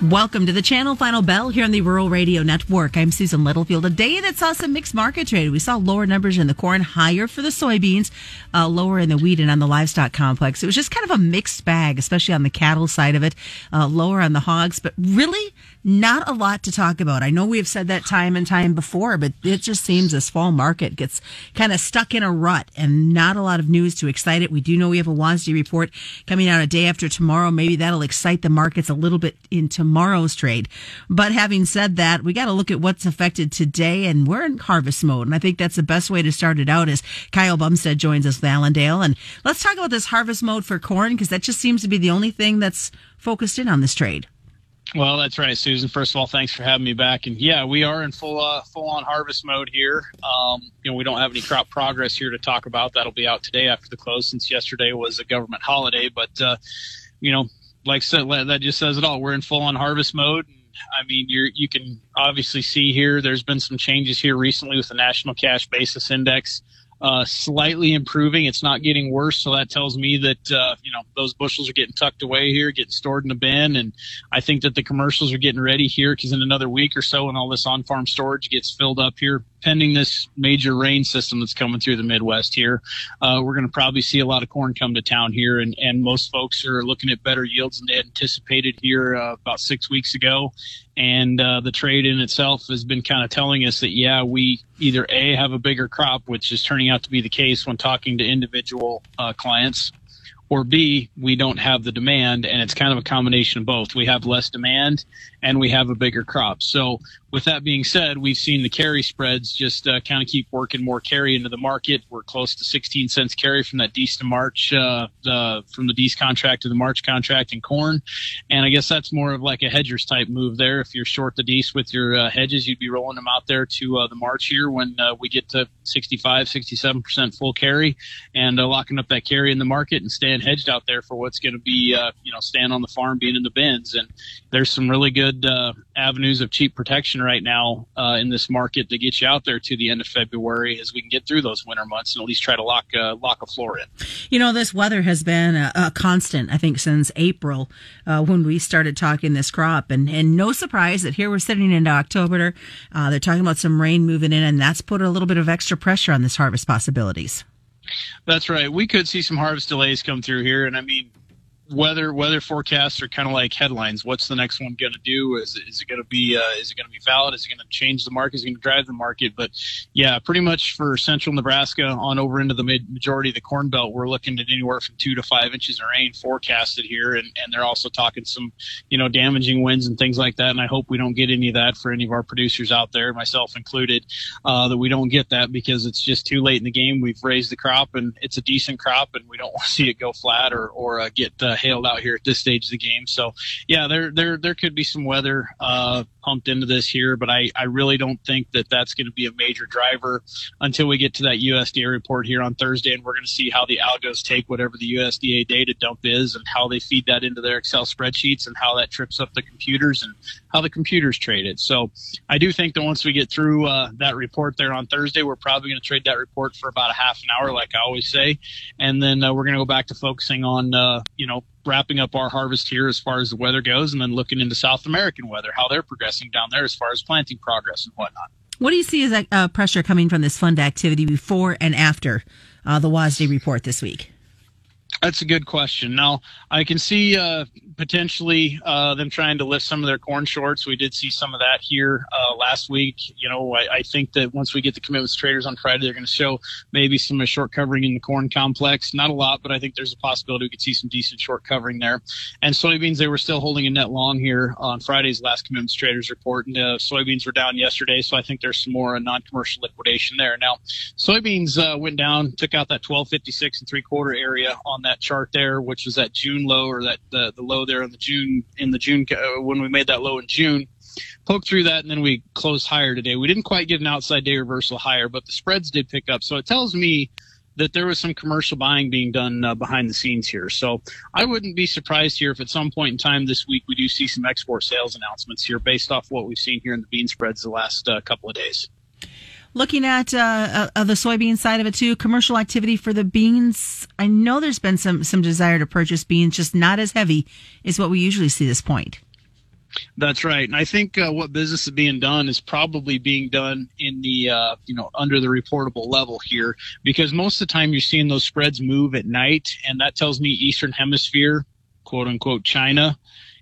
Welcome to the channel Final Bell here on the Rural Radio Network. I'm Susan Littlefield. A day that saw some mixed market trade. We saw lower numbers in the corn, higher for the soybeans, uh, lower in the wheat and on the livestock complex. It was just kind of a mixed bag, especially on the cattle side of it, uh, lower on the hogs, but really not a lot to talk about. I know we have said that time and time before, but it just seems this fall market gets kind of stuck in a rut and not a lot of news to excite it. We do know we have a WASDE report coming out a day after tomorrow. Maybe that'll excite the markets a little bit into tomorrow's trade. But having said that, we got to look at what's affected today, and we're in harvest mode. And I think that's the best way to start it out. Is Kyle Bumsted joins us Allendale, and let's talk about this harvest mode for corn because that just seems to be the only thing that's focused in on this trade. Well, that's right, Susan. First of all, thanks for having me back. And yeah, we are in full uh, full on harvest mode here. Um, you know, we don't have any crop progress here to talk about. That'll be out today after the close, since yesterday was a government holiday. But uh, you know, like said, that just says it all. We're in full on harvest mode. I mean, you you can obviously see here. There's been some changes here recently with the National Cash Basis Index uh, slightly improving. It's not getting worse, so that tells me that uh, you know those bushels are getting tucked away here, getting stored in the bin, and I think that the commercials are getting ready here because in another week or so, when all this on-farm storage gets filled up here, pending this major rain system that's coming through the Midwest here, uh, we're going to probably see a lot of corn come to town here, and and most folks are looking at better yields than they anticipated here uh, about six weeks ago, and uh, the trade in itself has been kind of telling us that yeah we either a have a bigger crop which is turning out to be the case when talking to individual uh, clients or b we don't have the demand and it's kind of a combination of both. We have less demand and we have a bigger crop so with that being said, we've seen the carry spreads just uh, kind of keep working more carry into the market. We're close to 16 cents carry from that Dees to March, uh, the, from the Dees contract to the March contract in corn. And I guess that's more of like a hedgers type move there. If you're short the Dees with your uh, hedges, you'd be rolling them out there to uh, the March here when uh, we get to 65, 67% full carry and uh, locking up that carry in the market and staying hedged out there for what's going to be, you know, staying on the farm, being in the bins. And there's some really good avenues of cheap protection right now uh, in this market to get you out there to the end of February as we can get through those winter months and at least try to lock uh, lock a floor in. You know, this weather has been a, a constant, I think, since April uh, when we started talking this crop, and and no surprise that here we're sitting into October. Uh, they're talking about some rain moving in, and that's put a little bit of extra pressure on this harvest possibilities. That's right. We could see some harvest delays come through here, and I mean, weather weather forecasts are kind of like headlines. What's the next one going to do? Is is it going to be uh, is it going to be valid? Is it going to change the market? Is it going to drive the market? But yeah, pretty much for central Nebraska on over into the mid majority of the Corn Belt, we're looking at anywhere from two to five inches of rain forecasted here, and and they're also talking some you know damaging winds and things like that. And I hope we don't get any of that for any of our producers out there, myself included, uh, that we don't get that because it's just too late in the game. We've raised the crop and it's a decent crop, and we don't want to see it go flat or or uh, get uh, hailed out here at this stage of the game. So yeah, there there there could be some weather uh, pumped into this here, but I I really don't think that that's going to be a major driver until we get to that USDA report here on Thursday, and we're going to see how the algos take whatever the USDA data dump is and how they feed that into their Excel spreadsheets and how that trips up the computers and how the computers trade it. So I do think that once we get through uh, that report there on Thursday, we're probably going to trade that report for about a half an hour, like I always say, and then uh, we're going to go back to focusing on uh, you know wrapping up our harvest here as far as the weather goes, and then looking into South American weather, how they're progressing down there as far as planting progress and whatnot. What do you see as uh, pressure coming from this fund activity before and after uh, the WASDE report this week? That's a good question. Now, I can see uh, potentially uh, them trying to lift some of their corn shorts. We did see some of that here uh, last week. You know, I, I, think that once we get the commitments traders on Friday, they're going to show maybe some short covering in the corn complex. Not a lot, but I think there's a possibility we could see some decent short covering there. And soybeans, they were still holding a net long here on Friday's last commitments traders report. And uh, soybeans were down yesterday, so I think there's some more non-commercial liquidation there. Now, soybeans uh, went down, took out that 1256 and three quarter area on that chart there, which was that June low or that the, the low there in the June in the June uh, when we made that low in June. Poked through that and then we closed higher today. We didn't quite get an outside day reversal higher, but the spreads did pick up. So it tells me that there was some commercial buying being done uh, behind the scenes here. So I wouldn't be surprised here if at some point in time this week we do see some export sales announcements here based off what we've seen here in the bean spreads the last uh, couple of days. Looking at uh, uh, the soybean side of it too, commercial activity for the beans. I know there's been some some desire to purchase beans, just not as heavy as what we usually see this point. That's right, and I think uh, what business is being done is probably being done in the uh, you know under the reportable level here, because most of the time you're seeing those spreads move at night, and that tells me Eastern Hemisphere, quote unquote China,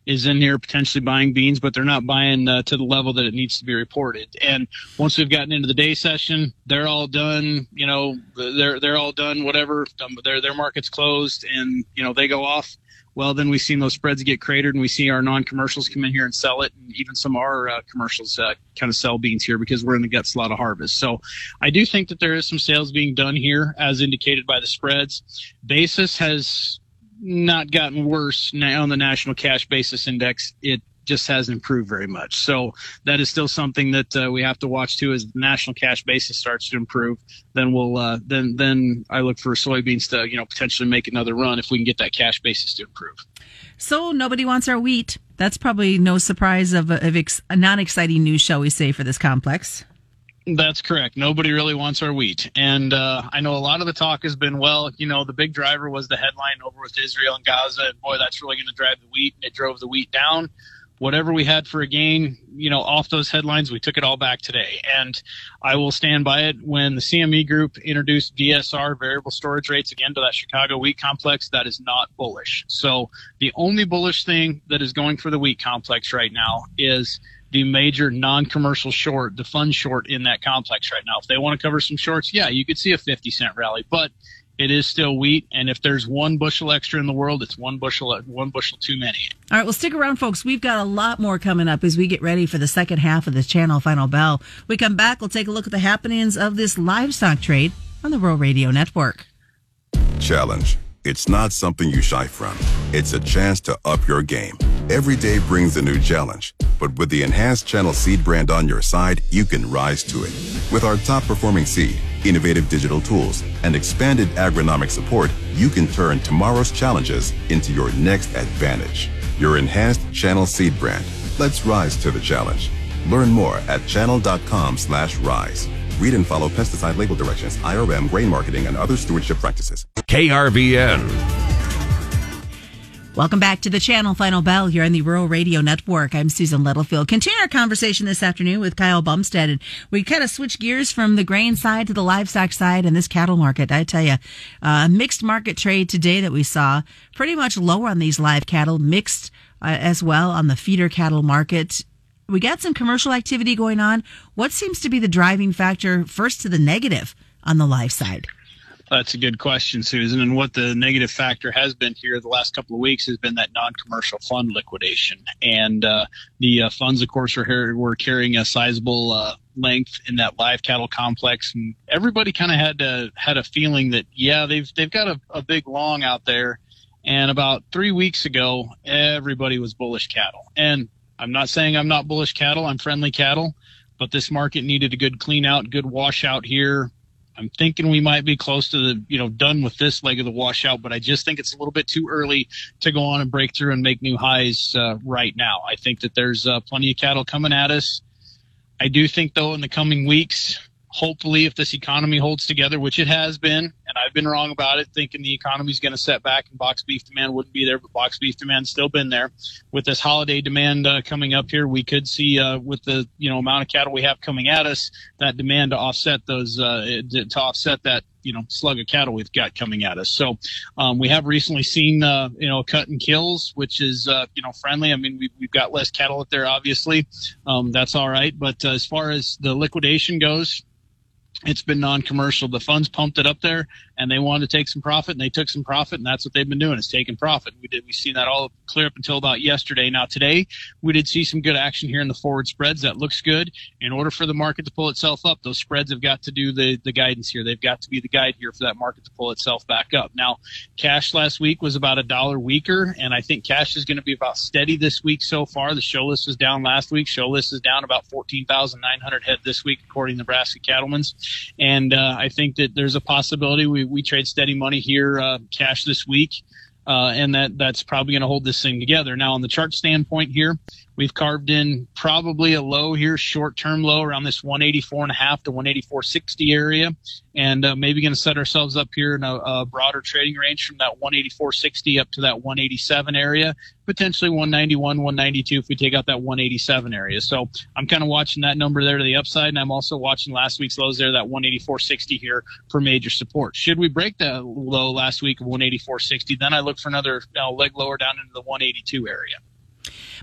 is in here potentially buying beans, but they're not buying uh, to the level that it needs to be reported. And once we've gotten into the day session, they're all done. You know, they're they're all done. Whatever, um, their their market's closed, and you know they go off. Well, then we've seen those spreads get cratered, and we see our non-commercials come in here and sell it, and even some of our uh, commercials uh, kind of sell beans here because we're in the gut slot of harvest. So, I do think that there is some sales being done here, as indicated by the spreads. Basis has not gotten worse on the national cash basis index. It just hasn't improved very much. So that is still something that uh, we have to watch too. As the national cash basis starts to improve, then we'll uh, then then I look for soybeans to you know potentially make another run if we can get that cash basis to improve. So nobody wants our wheat. That's probably no surprise of of ex, a non-exciting news, shall we say, for this complex. That's correct. Nobody really wants our wheat. And uh, I know a lot of the talk has been, well, you know, the big driver was the headline over with Israel and Gaza. And boy, that's really going to drive the wheat. And it drove the wheat down. Whatever we had for a gain, you know, off those headlines, we took it all back today. And I will stand by it. When the CME group introduced VSR variable storage rates, again to that Chicago wheat complex, that is not bullish. So the only bullish thing that is going for the wheat complex right now is – the major non-commercial short, the fund short in that complex right now. If they want to cover some shorts, yeah, you could see a 50 cent rally, but it is still wheat. And if there's one bushel extra in the world, it's one bushel, one bushel too many. All right. Well, stick around, folks. We've got a lot more coming up as we get ready for the second half of the channel final bell. We come back. We'll take a look at the happenings of this livestock trade on the Rural Radio Network. Challenge. It's not something you shy from. It's a chance to up your game. Every day brings a new challenge, but with the enhanced Channel Seed brand on your side, you can rise to it. With our top performing seed, innovative digital tools, and expanded agronomic support, you can turn tomorrow's challenges into your next advantage. Your enhanced Channel Seed brand. Let's rise to the challenge. Learn more at channel.com slash rise. Read and follow pesticide label directions, IRM, grain marketing, and other stewardship practices. KRVN. Welcome back to the channel Final Bell here on the Rural Radio Network. I'm Susan Littlefield. Continue our conversation this afternoon with Kyle Bumsted. And we kind of switch gears from the grain side to the livestock side and this cattle market. I tell you, uh, mixed market trade today that we saw pretty much lower on these live cattle, mixed uh, as well on the feeder cattle market we got some commercial activity going on. What seems to be the driving factor first to the negative on the live side? That's a good question, Susan. And what the negative factor has been here the last couple of weeks has been that non-commercial fund liquidation. And uh, the uh, funds, of course, were carrying a sizable uh, length in that live cattle complex, and everybody kind of had had a feeling that yeah, they've they've got a, a big long out there. And about three weeks ago, everybody was bullish cattle. And I'm not saying I'm not bullish cattle. I'm friendly cattle, but this market needed a good clean out, good washout here. I'm thinking we might be close to the, you know, done with this leg of the washout, but I just think it's a little bit too early to go on and break through and make new highs uh, right now. I think that there's uh, plenty of cattle coming at us. I do think, though, in the coming weeks, hopefully, if this economy holds together, which it has been, and I've been wrong about it, thinking the economy is going to set back and box beef demand wouldn't be there, but box beef demand's still been there. With this holiday demand uh, coming up here, we could see uh, with the you know amount of cattle we have coming at us, that demand to offset those uh, to offset that you know slug of cattle we've got coming at us. So um, we have recently seen uh, you know cut and kills, which is uh, you know friendly. I mean we, we've got less cattle out there, obviously. Um, that's all right. But uh, as far as the liquidation goes, it's been non-commercial. The funds pumped it up there, and they wanted to take some profit, and they took some profit, and that's what they've been doing is taking profit. We did we seen that all clear up until about yesterday. Now today we did see some good action here in the forward spreads. That looks good. In order for the market to pull itself up, those spreads have got to do the the guidance here. They've got to be the guide here for that market to pull itself back up. Now, cash last week was about a dollar weaker, and I think cash is going to be about steady this week so far. The show list was down last week. Show list is down about fourteen thousand nine hundred head this week, according to Nebraska Cattlemen's. And uh, I think that there's a possibility we, we trade steady money here, uh, cash this week. Uh, and that that's probably going to hold this thing together. Now, on the chart standpoint here, We've carved in probably a low here, short term low around this 184 and a half to 184.60 area, and uh, maybe going to set ourselves up here in a, a broader trading range from that 184.60 up to that 187 area, potentially 191, 192 if we take out that 187 area. So I'm kind of watching that number there to the upside, and I'm also watching last week's lows there, that 184.60 here for major support. Should we break that low last week of 184.60, then I look for another know, leg lower down into the 182 area.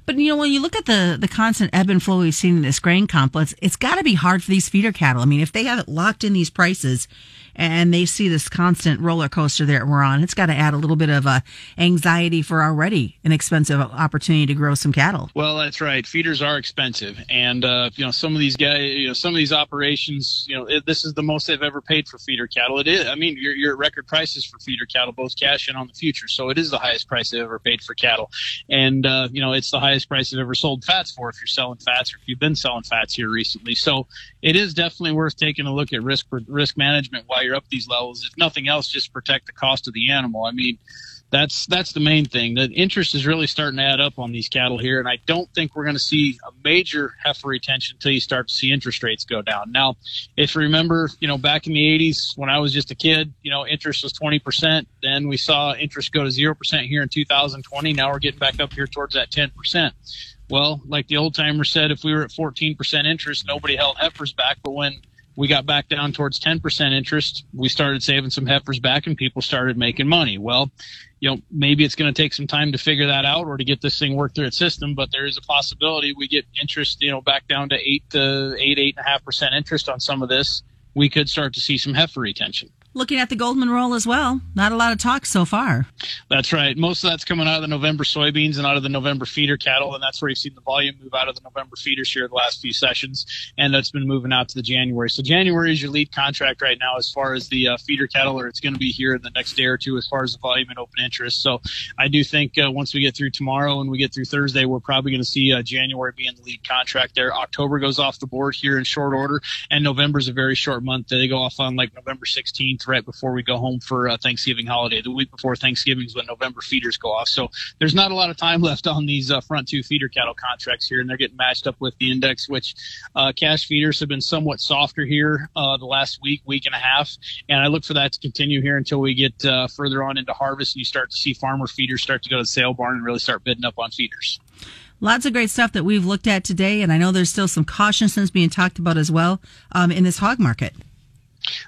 But you know, when you look at the the constant ebb and flow we've seen in this grain complex, it's got to be hard for these feeder cattle. I mean, if they have it locked in these prices and they see this constant roller coaster that we're on, it's got to add a little bit of uh, anxiety for already an expensive opportunity to grow some cattle. Well, that's right. Feeders are expensive, and uh, you know some of these guys, you know some of these operations, you know it, this is the most they've ever paid for feeder cattle. It is. I mean, you're, you're at record prices for feeder cattle, both cash and on the future. So it is the highest price they've ever paid for cattle, and uh, you know it's the highest price they've ever sold fats for if you're selling fats or if you've been selling fats here recently. So it is definitely worth taking a look at risk risk management while you're up these levels. If nothing else, just protect the cost of the animal. I mean, that's that's the main thing. The interest is really starting to add up on these cattle here, and I don't think we're going to see a major heifer retention until you start to see interest rates go down. Now, if you remember, you know, back in the 80s when I was just a kid, you know, interest was 20%. Then we saw interest go to 0% here in 2020. Now we're getting back up here towards that 10%. Well, like the old timer said, if we were at 14% interest, nobody held heifers back. But when we got back down towards 10% interest, we started saving some heifers back and people started making money. Well, you know, maybe it's going to take some time to figure that out or to get this thing worked through its system, but there is a possibility we get interest, you know, back down to eight to eight, eight and a half percent interest on some of this. We could start to see some heifer retention looking at the Goldman roll as well. Not a lot of talk so far. That's right. Most of that's coming out of the November soybeans and out of the November feeder cattle, and that's where you've seen the volume move out of the November feeders here the last few sessions, and that's been moving out to the January. So January is your lead contract right now as far as the uh, feeder cattle, or it's going to be here in the next day or two as far as the volume and open interest. So I do think uh, once we get through tomorrow and we get through Thursday, we're probably going to see uh, January being the lead contract there. October goes off the board here in short order, and November is a very short month. They go off on like November 16th, right before we go home for uh, Thanksgiving holiday. The week before Thanksgiving is when November feeders go off. So there's not a lot of time left on these uh, front two feeder cattle contracts here, and they're getting matched up with the index, which uh, cash feeders have been somewhat softer here uh, the last week, week and a half. And I look for that to continue here until we get uh, further on into harvest and you start to see farmer feeders start to go to the sale barn and really start bidding up on feeders. Lots of great stuff that we've looked at today, and I know there's still some caution being talked about as well um, in this hog market.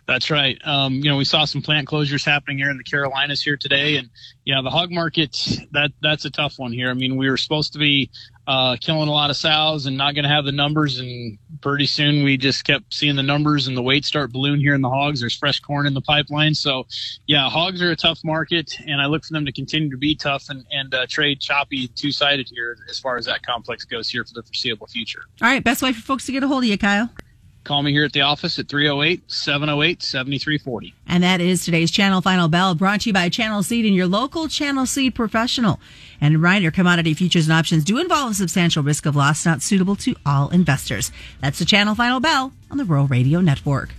That's right. Um, you know, we saw some plant closures happening here in the Carolinas here today, and yeah, the hog market that that's a tough one here. I mean, we were supposed to be uh, killing a lot of sows and not going to have the numbers, and pretty soon we just kept seeing the numbers and the weight start balloon here in the hogs. There's fresh corn in the pipeline, so yeah, hogs are a tough market, and I look for them to continue to be tough and and uh, trade choppy, two sided here as far as that complex goes here for the foreseeable future. All right, best way for folks to get a hold of you, Kyle. Call me here at the office at 308 708 7340. And that is today's Channel Final Bell brought to you by Channel Seed and your local Channel Seed professional. And reminder commodity futures and options do involve a substantial risk of loss not suitable to all investors. That's the Channel Final Bell on the Rural Radio Network.